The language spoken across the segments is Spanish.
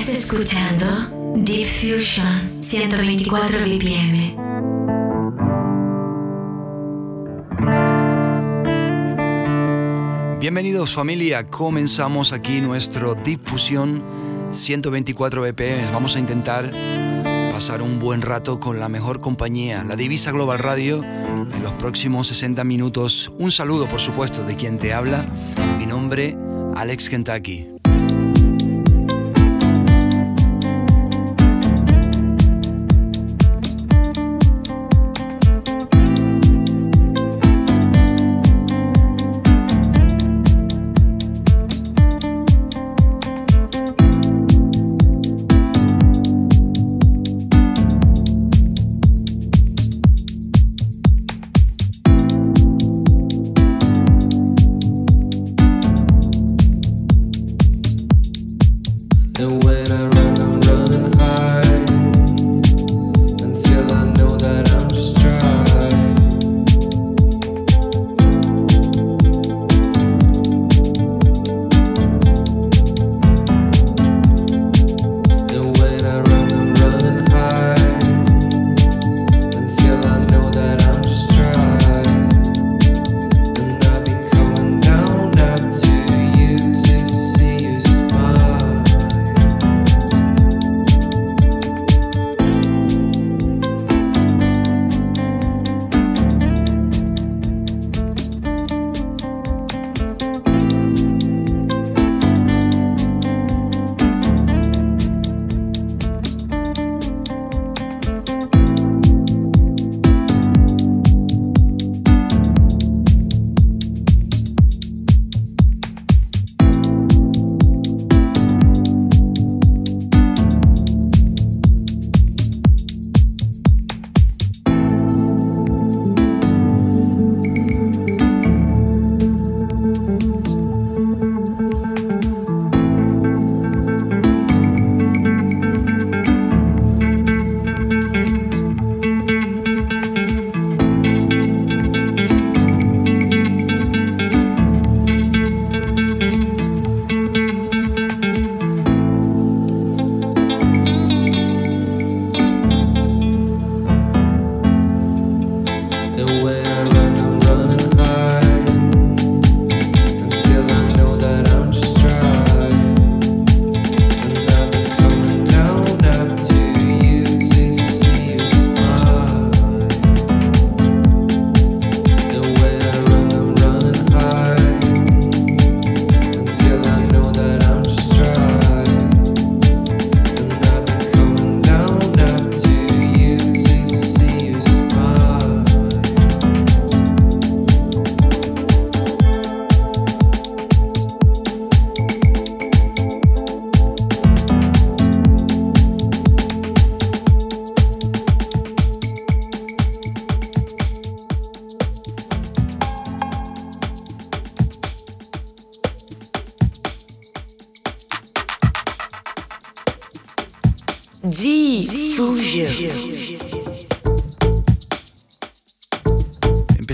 Estás escuchando Deep Fusion 124 BPM. Bienvenidos familia, comenzamos aquí nuestro Deep Fusion 124 BPM. Vamos a intentar pasar un buen rato con la mejor compañía, la Divisa Global Radio, en los próximos 60 minutos. Un saludo, por supuesto, de quien te habla. Mi nombre, Alex Kentucky.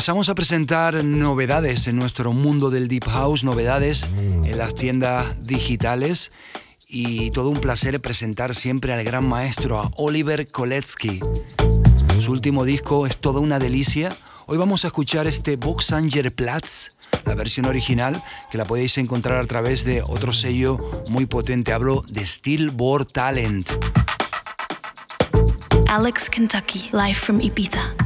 Empezamos a presentar novedades en nuestro mundo del Deep House, novedades en las tiendas digitales y todo un placer presentar siempre al gran maestro, a Oliver Koletsky. Su último disco es toda una delicia. Hoy vamos a escuchar este Boxanger Platz, la versión original, que la podéis encontrar a través de otro sello muy potente. Hablo de Steelboard Talent. Alex Kentucky, live from Ibiza.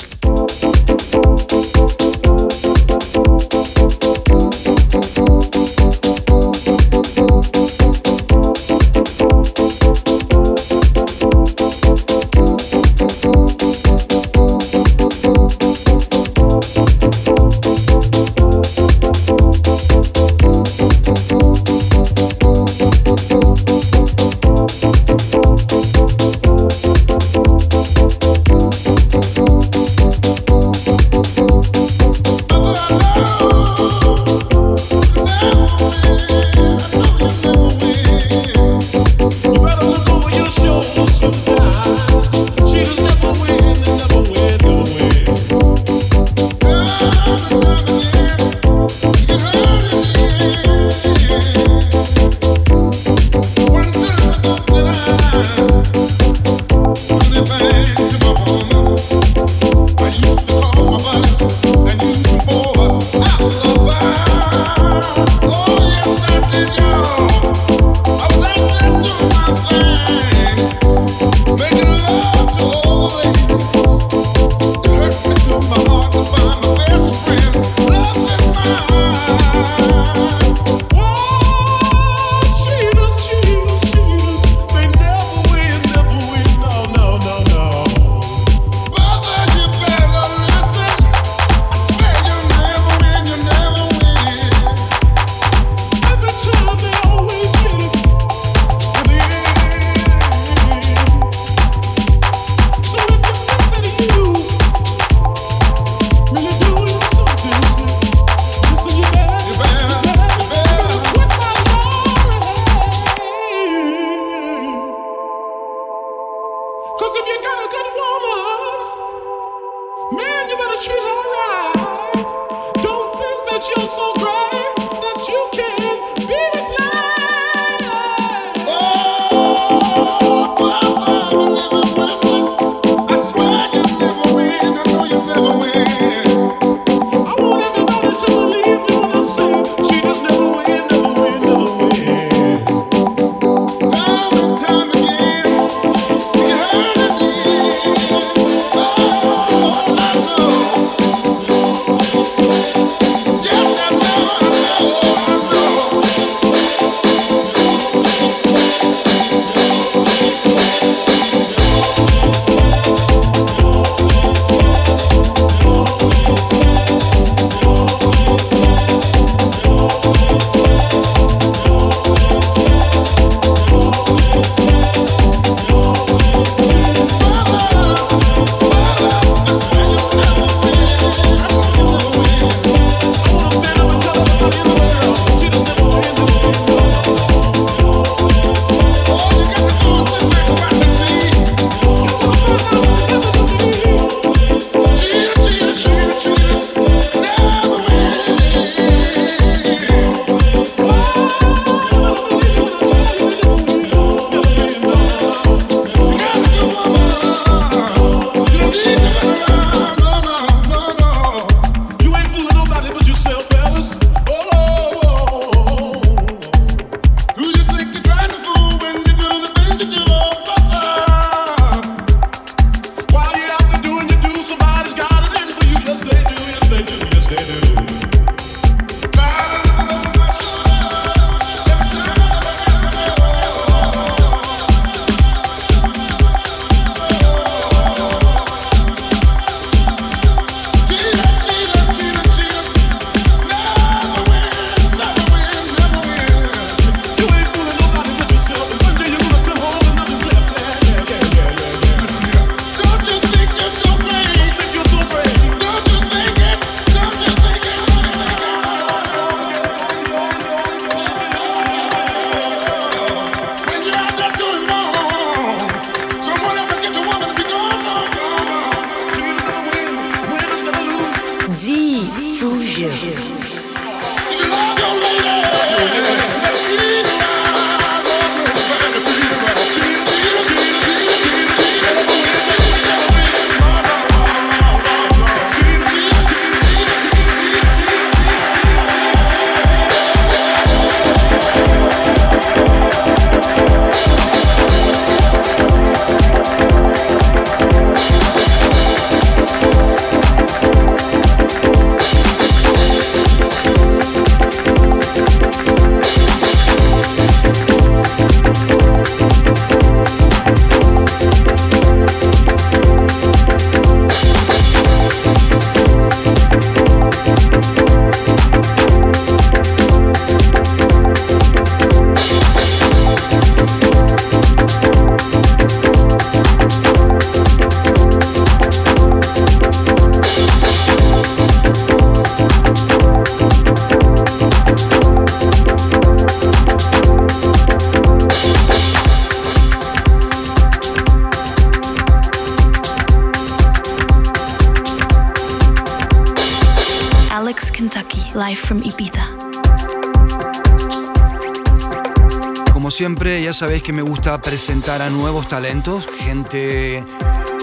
Siempre, ya sabéis que me gusta presentar a nuevos talentos, gente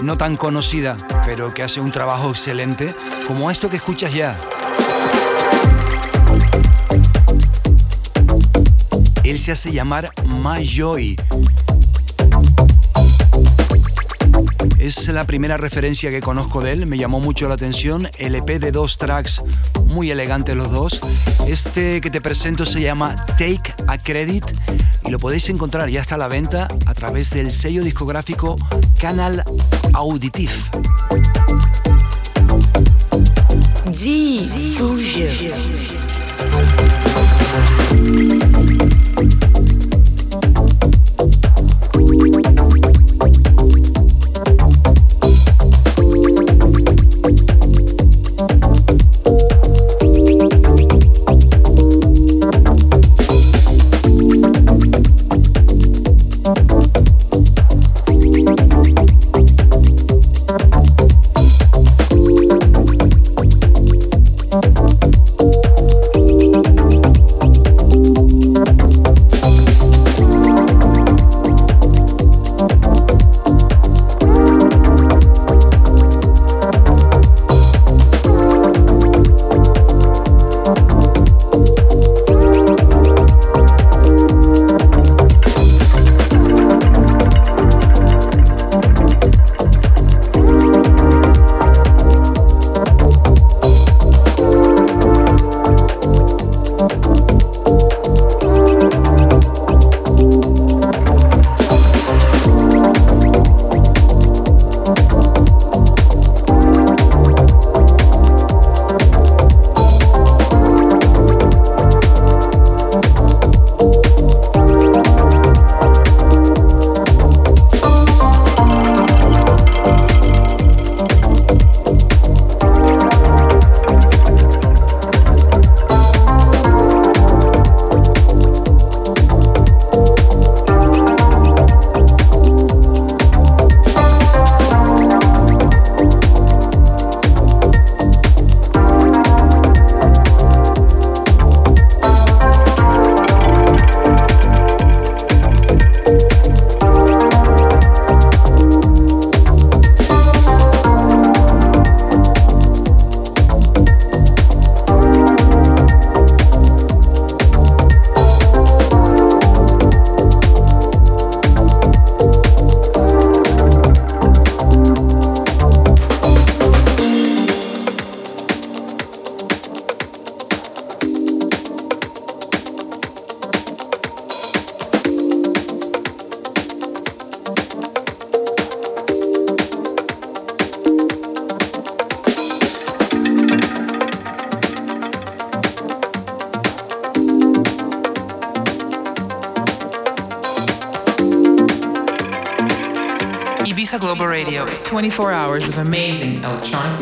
no tan conocida, pero que hace un trabajo excelente, como esto que escuchas ya. Él se hace llamar Majoy Es la primera referencia que conozco de él, me llamó mucho la atención. LP e de dos tracks, muy elegantes los dos. Este que te presento se llama Take a Credit y lo podéis encontrar, ya está a la venta a través del sello discográfico Canal Auditif.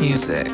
Music.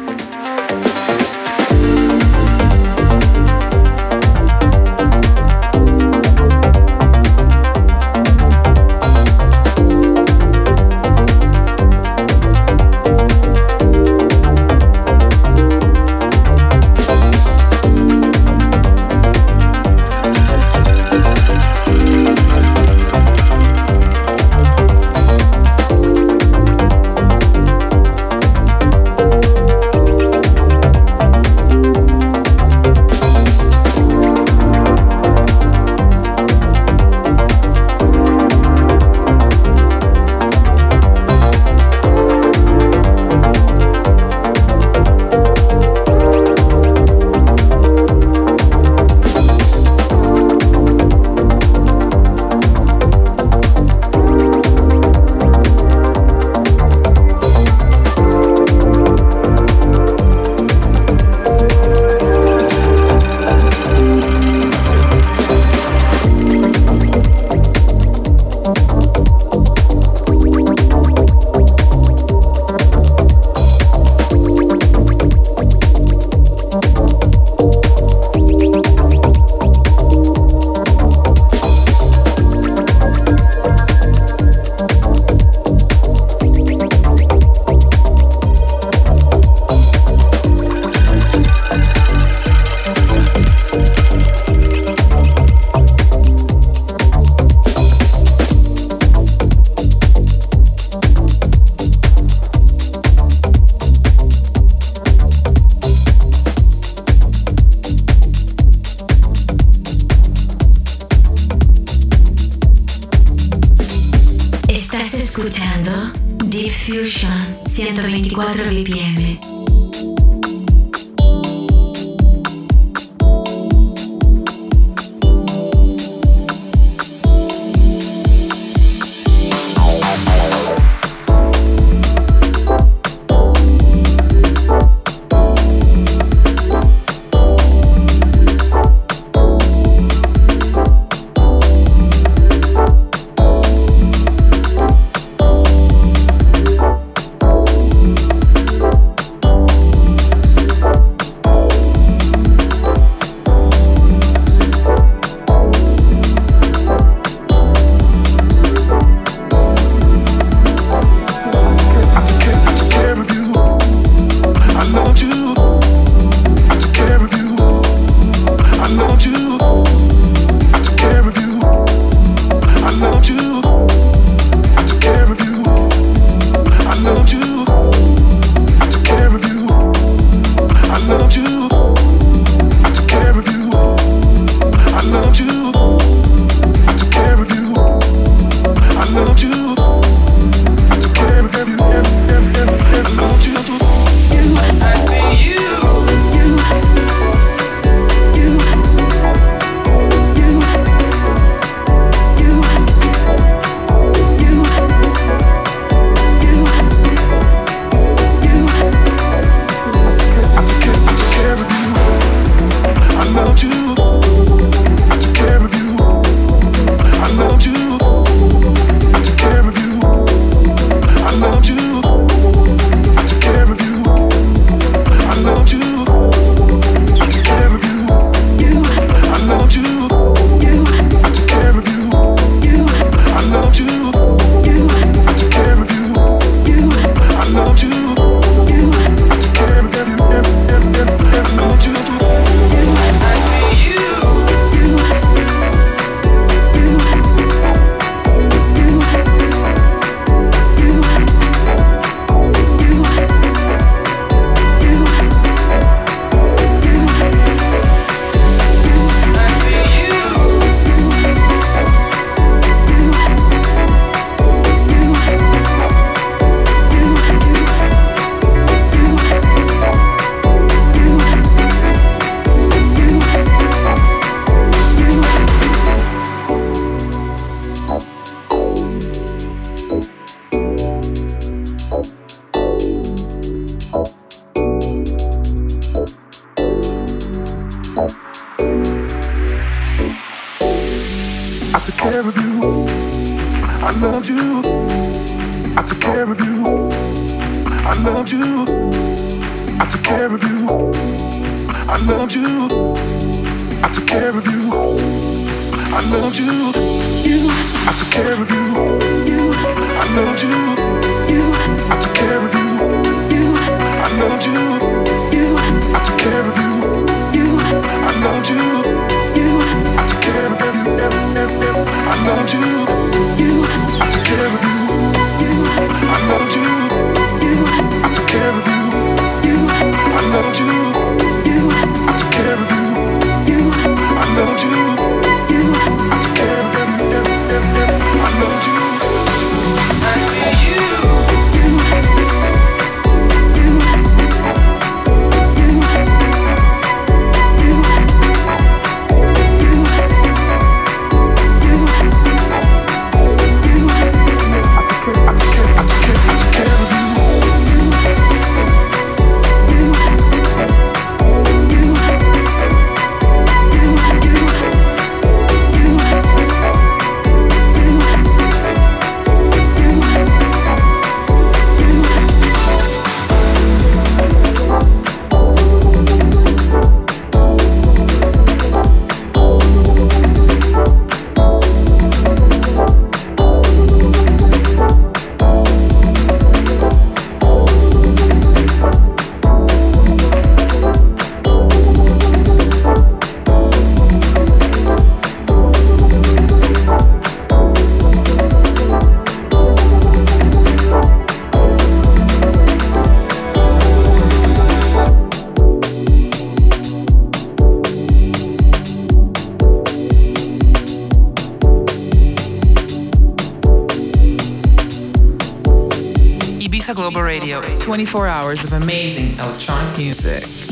24 hours of amazing electronic music.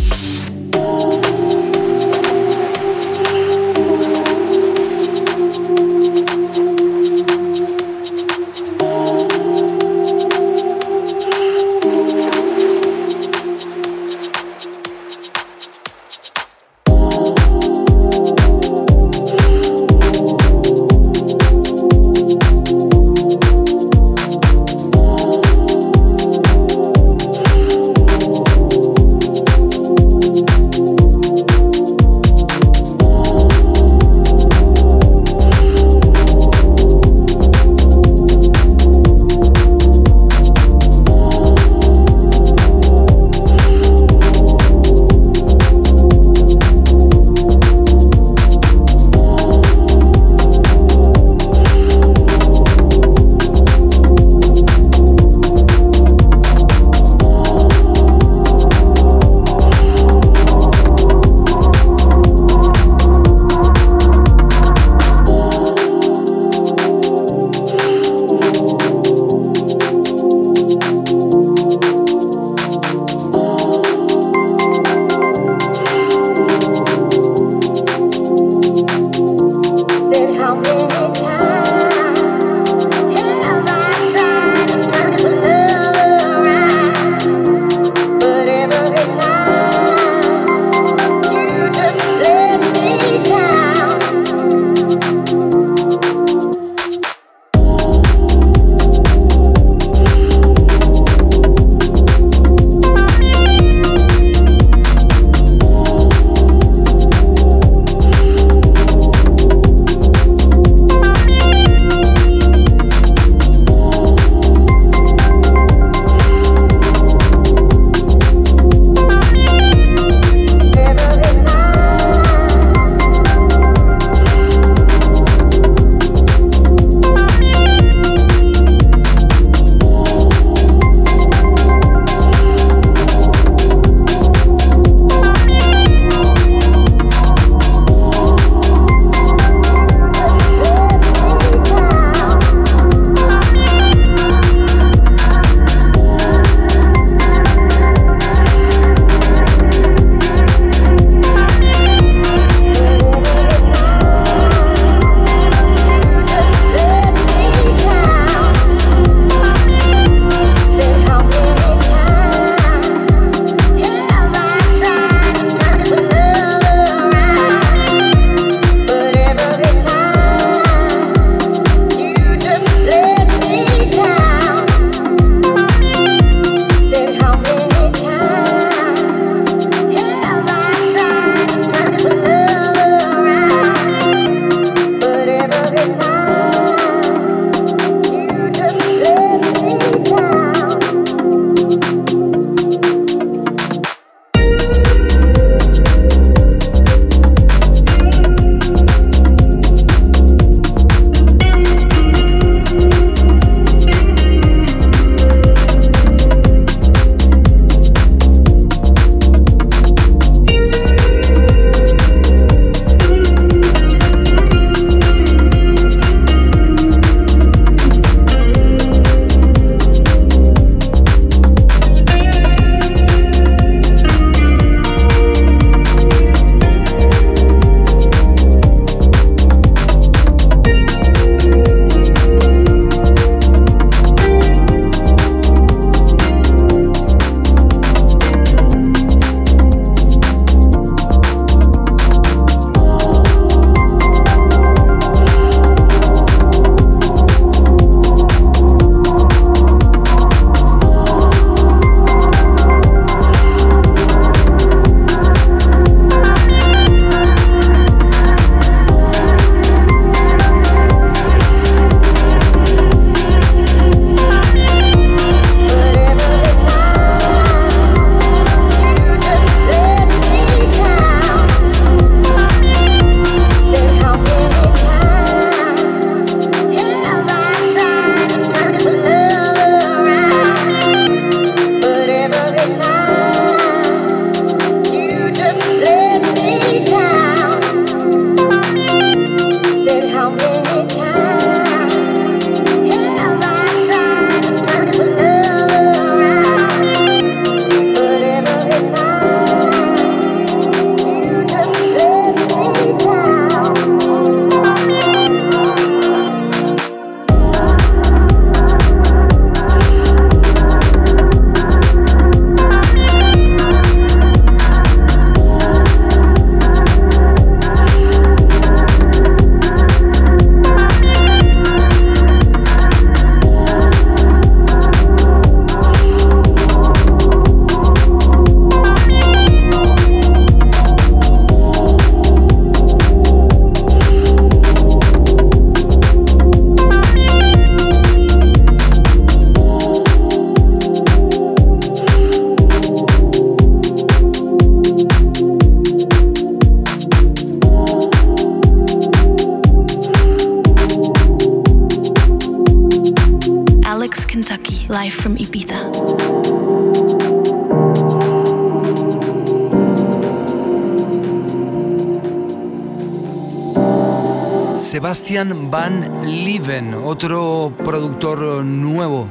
Van Lieven, otro productor nuevo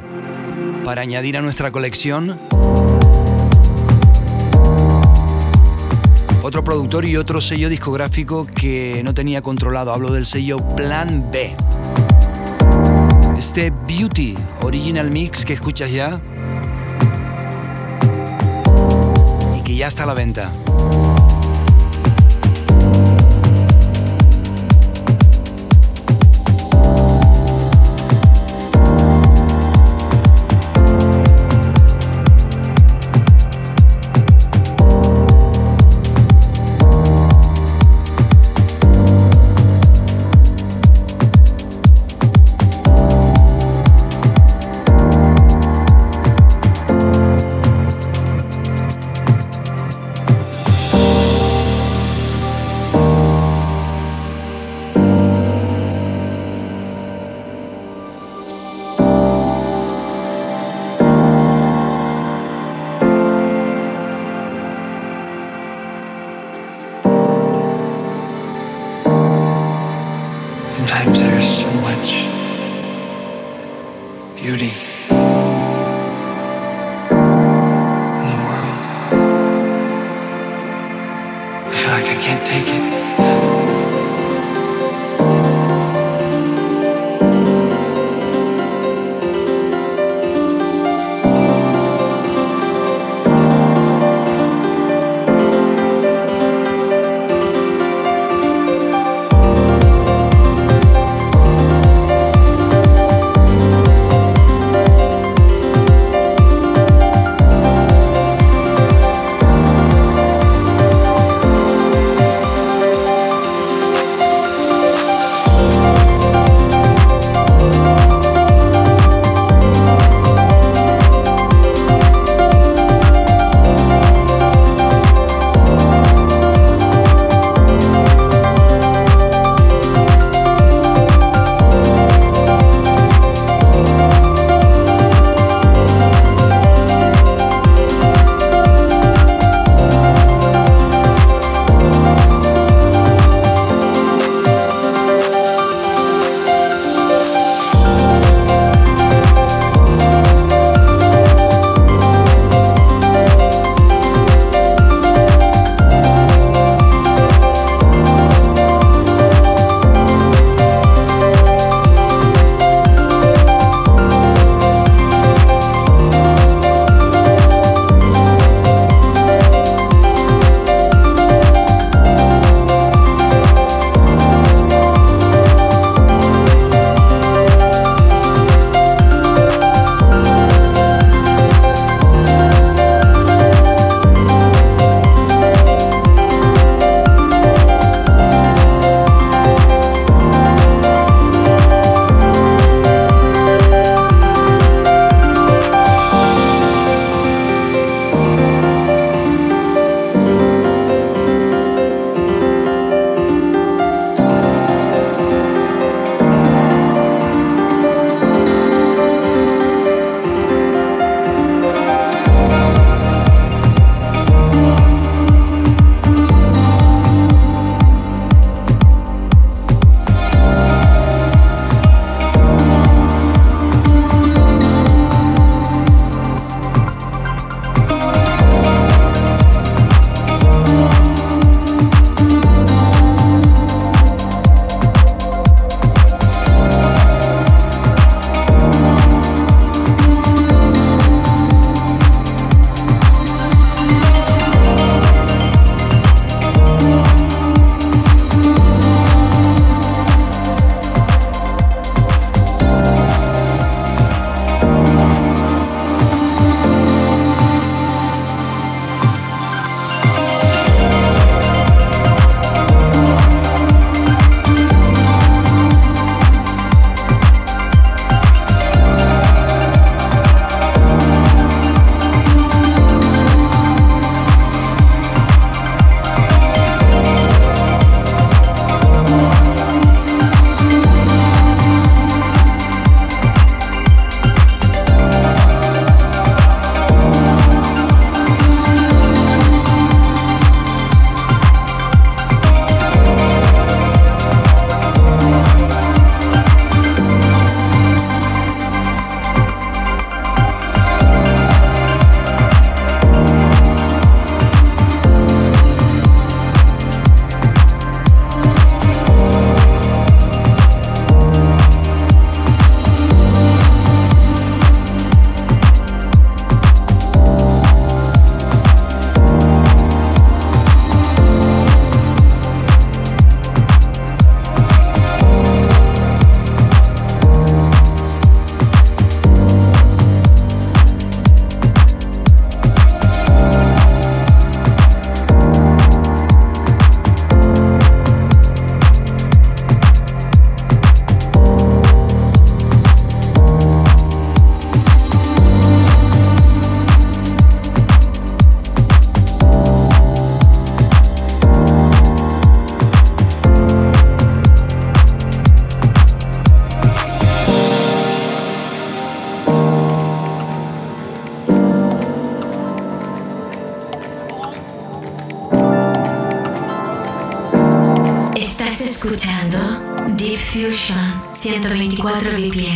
para añadir a nuestra colección. Otro productor y otro sello discográfico que no tenía controlado. Hablo del sello Plan B. Este Beauty Original Mix que escuchas ya y que ya está a la venta. 124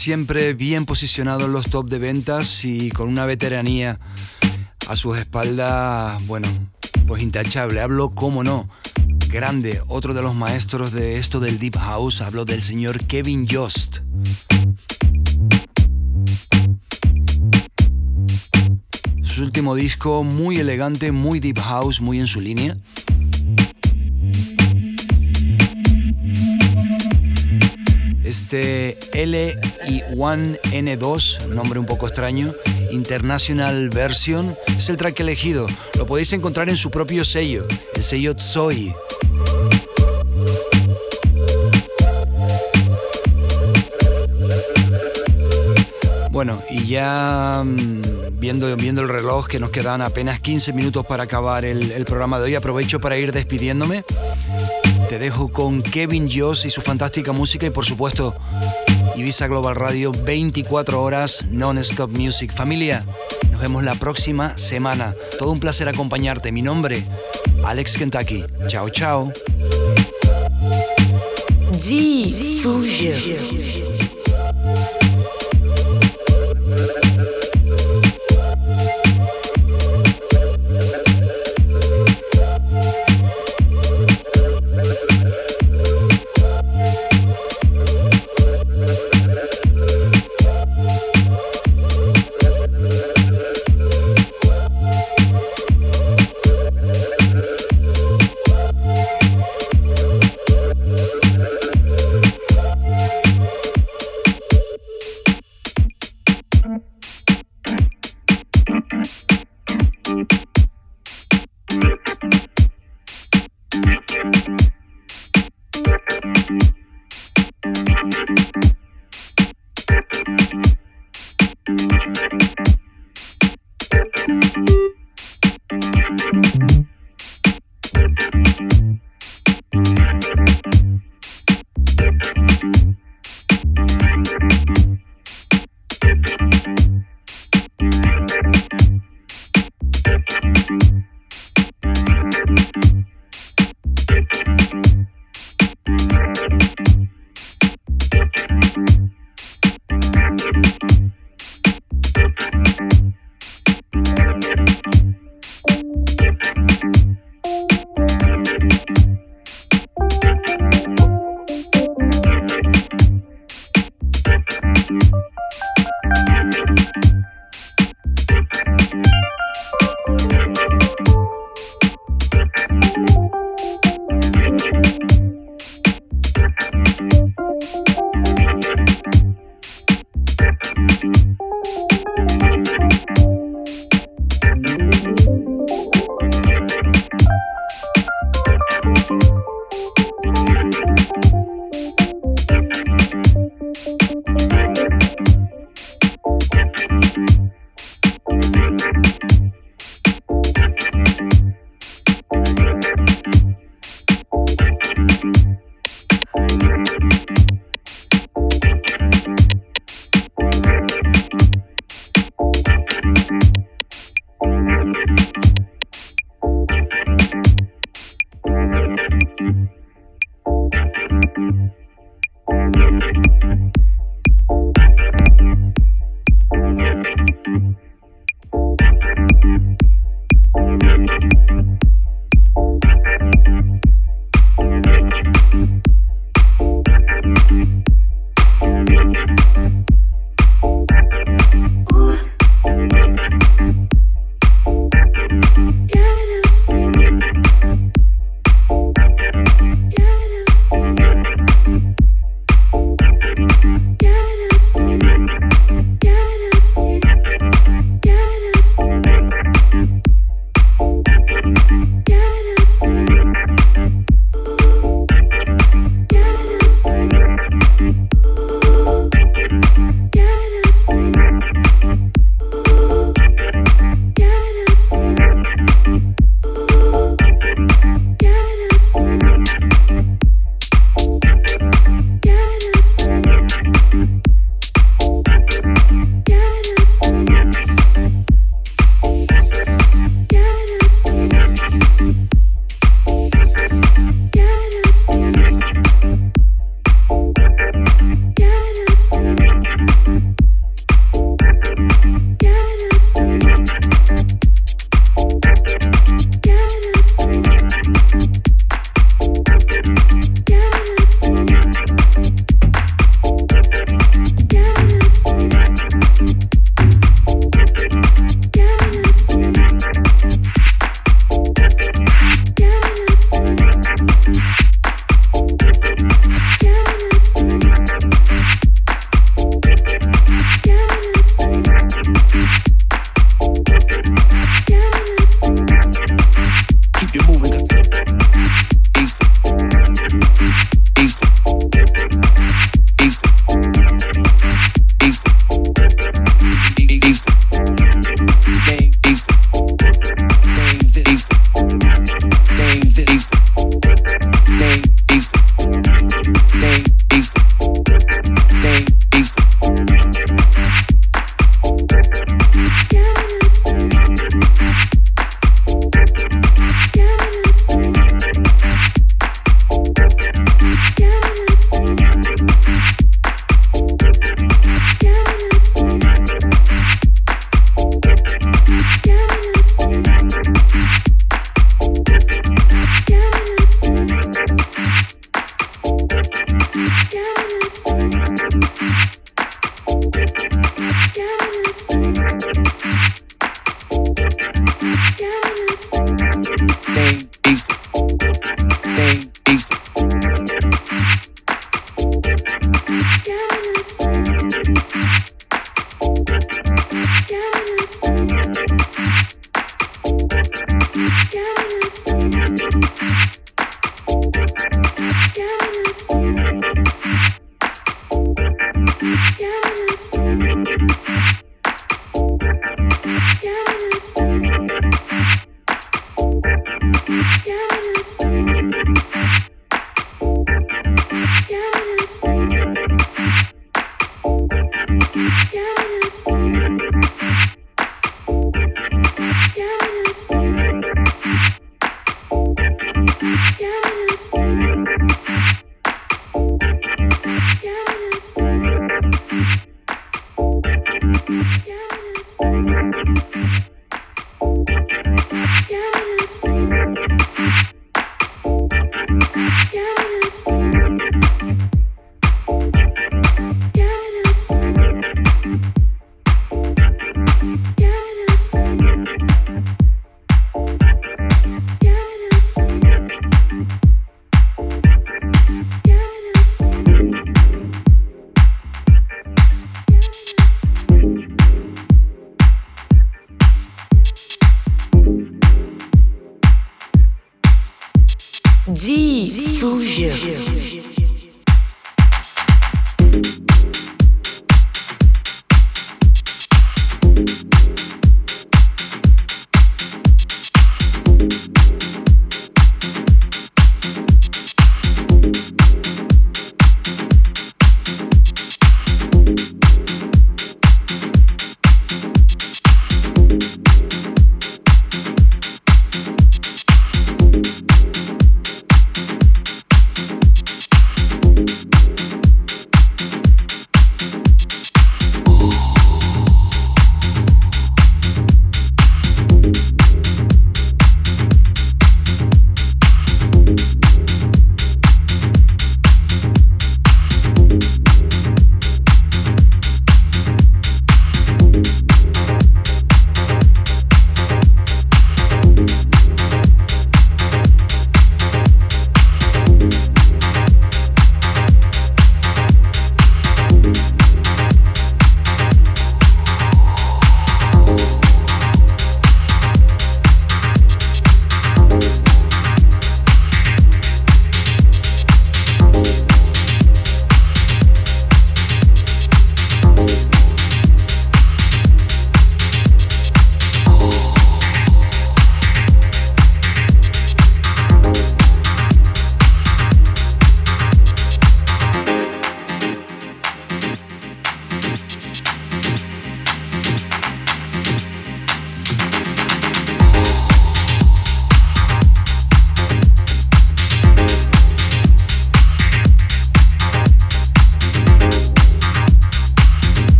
siempre bien posicionado en los top de ventas y con una veteranía a sus espaldas, bueno, pues intachable. Hablo, cómo no, grande, otro de los maestros de esto del Deep House, hablo del señor Kevin Jost. Su último disco, muy elegante, muy Deep House, muy en su línea. Este LI1N2, nombre un poco extraño, International Version, es el track elegido. Lo podéis encontrar en su propio sello, el sello Tsoi. Bueno, y ya mm, viendo, viendo el reloj que nos quedan apenas 15 minutos para acabar el, el programa de hoy, aprovecho para ir despidiéndome. Te dejo con Kevin Joss y su fantástica música y por supuesto Ibiza Global Radio 24 horas non-stop music. Familia, nos vemos la próxima semana. Todo un placer acompañarte. Mi nombre, Alex Kentucky. Chao, chao.